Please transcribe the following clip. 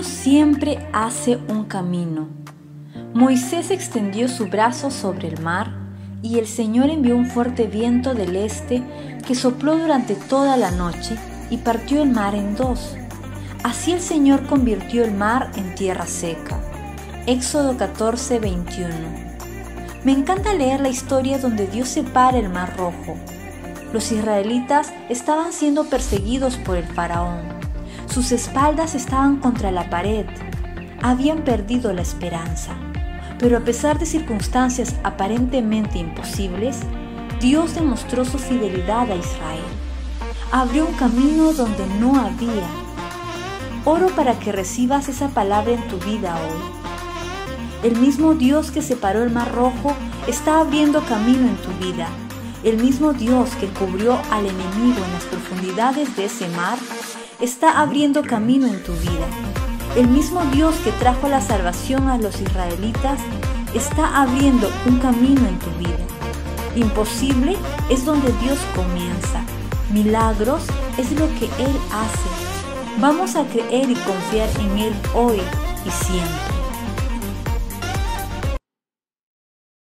Dios siempre hace un camino. Moisés extendió su brazo sobre el mar y el Señor envió un fuerte viento del este que sopló durante toda la noche y partió el mar en dos. Así el Señor convirtió el mar en tierra seca. Éxodo 14, 21. Me encanta leer la historia donde Dios separa el mar rojo. Los israelitas estaban siendo perseguidos por el faraón. Sus espaldas estaban contra la pared. Habían perdido la esperanza. Pero a pesar de circunstancias aparentemente imposibles, Dios demostró su fidelidad a Israel. Abrió un camino donde no había. Oro para que recibas esa palabra en tu vida hoy. El mismo Dios que separó el mar rojo está abriendo camino en tu vida. El mismo Dios que cubrió al enemigo en las profundidades de ese mar está abriendo camino en tu vida. El mismo Dios que trajo la salvación a los israelitas está abriendo un camino en tu vida. Imposible es donde Dios comienza. Milagros es lo que Él hace. Vamos a creer y confiar en Él hoy y siempre.